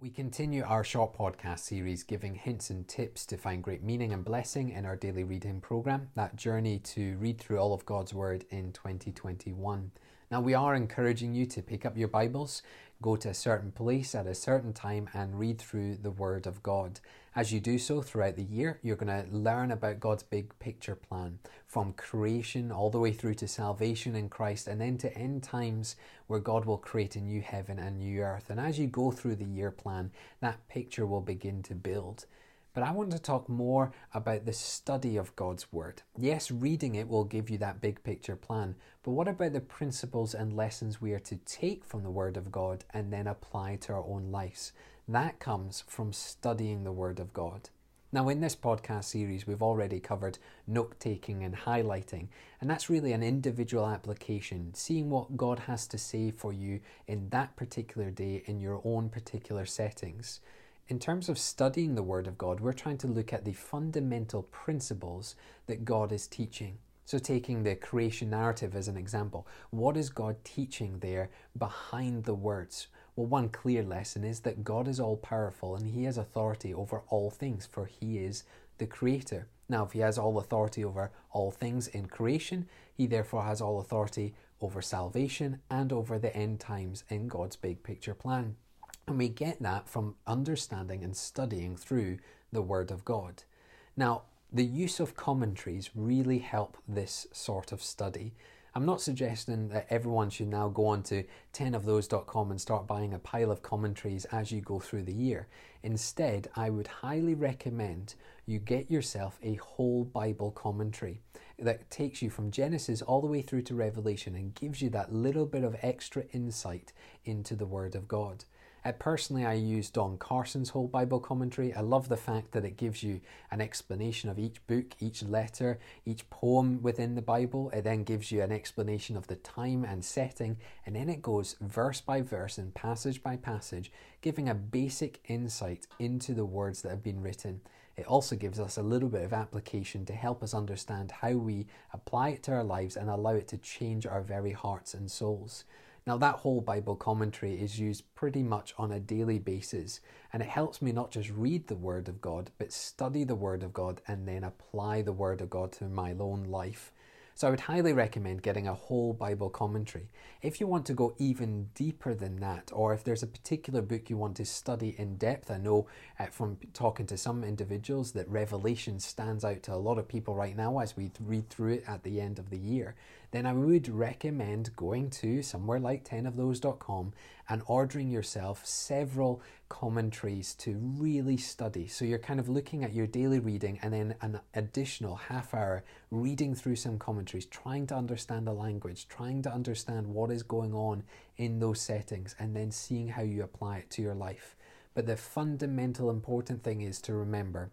We continue our short podcast series giving hints and tips to find great meaning and blessing in our daily reading program, that journey to read through all of God's Word in 2021. Now, we are encouraging you to pick up your Bibles, go to a certain place at a certain time, and read through the Word of God. As you do so throughout the year, you're going to learn about God's big picture plan from creation all the way through to salvation in Christ, and then to end times where God will create a new heaven and new earth. And as you go through the year plan, that picture will begin to build. But I want to talk more about the study of God's Word. Yes, reading it will give you that big picture plan, but what about the principles and lessons we are to take from the Word of God and then apply to our own lives? That comes from studying the Word of God. Now, in this podcast series, we've already covered note taking and highlighting, and that's really an individual application, seeing what God has to say for you in that particular day in your own particular settings. In terms of studying the Word of God, we're trying to look at the fundamental principles that God is teaching. So, taking the creation narrative as an example, what is God teaching there behind the words? Well, one clear lesson is that God is all powerful and He has authority over all things, for He is the Creator. Now, if He has all authority over all things in creation, He therefore has all authority over salvation and over the end times in God's big picture plan. And we get that from understanding and studying through the Word of God. Now, the use of commentaries really help this sort of study. I'm not suggesting that everyone should now go on to 10ofthose.com and start buying a pile of commentaries as you go through the year. Instead, I would highly recommend you get yourself a whole Bible commentary that takes you from Genesis all the way through to Revelation and gives you that little bit of extra insight into the Word of God. Uh, personally, I use Don Carson's whole Bible commentary. I love the fact that it gives you an explanation of each book, each letter, each poem within the Bible. It then gives you an explanation of the time and setting, and then it goes verse by verse and passage by passage, giving a basic insight into the words that have been written. It also gives us a little bit of application to help us understand how we apply it to our lives and allow it to change our very hearts and souls. Now, that whole Bible commentary is used pretty much on a daily basis, and it helps me not just read the Word of God, but study the Word of God and then apply the Word of God to my own life. So I would highly recommend getting a whole Bible commentary. If you want to go even deeper than that, or if there's a particular book you want to study in depth, I know uh, from talking to some individuals that Revelation stands out to a lot of people right now as we read through it at the end of the year, then I would recommend going to somewhere like 10ofthose.com and ordering yourself several commentaries to really study. So you're kind of looking at your daily reading and then an additional half hour reading through some commentaries, trying to understand the language, trying to understand what is going on in those settings, and then seeing how you apply it to your life. But the fundamental important thing is to remember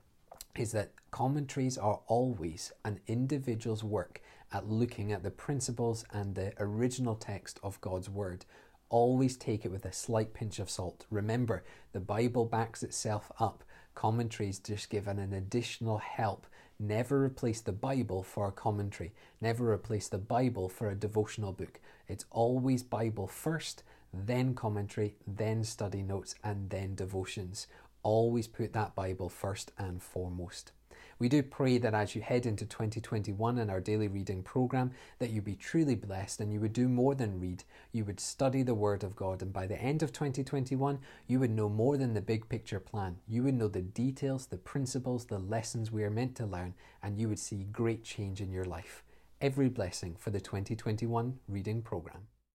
is that commentaries are always an individual's work at looking at the principles and the original text of God's Word. Always take it with a slight pinch of salt. Remember, the Bible backs itself up. Commentaries just give an additional help. Never replace the Bible for a commentary. Never replace the Bible for a devotional book. It's always Bible first, then commentary, then study notes, and then devotions. Always put that Bible first and foremost. We do pray that as you head into 2021 in our daily reading program, that you be truly blessed and you would do more than read. You would study the Word of God, and by the end of 2021, you would know more than the big picture plan. You would know the details, the principles, the lessons we are meant to learn, and you would see great change in your life. Every blessing for the 2021 reading program.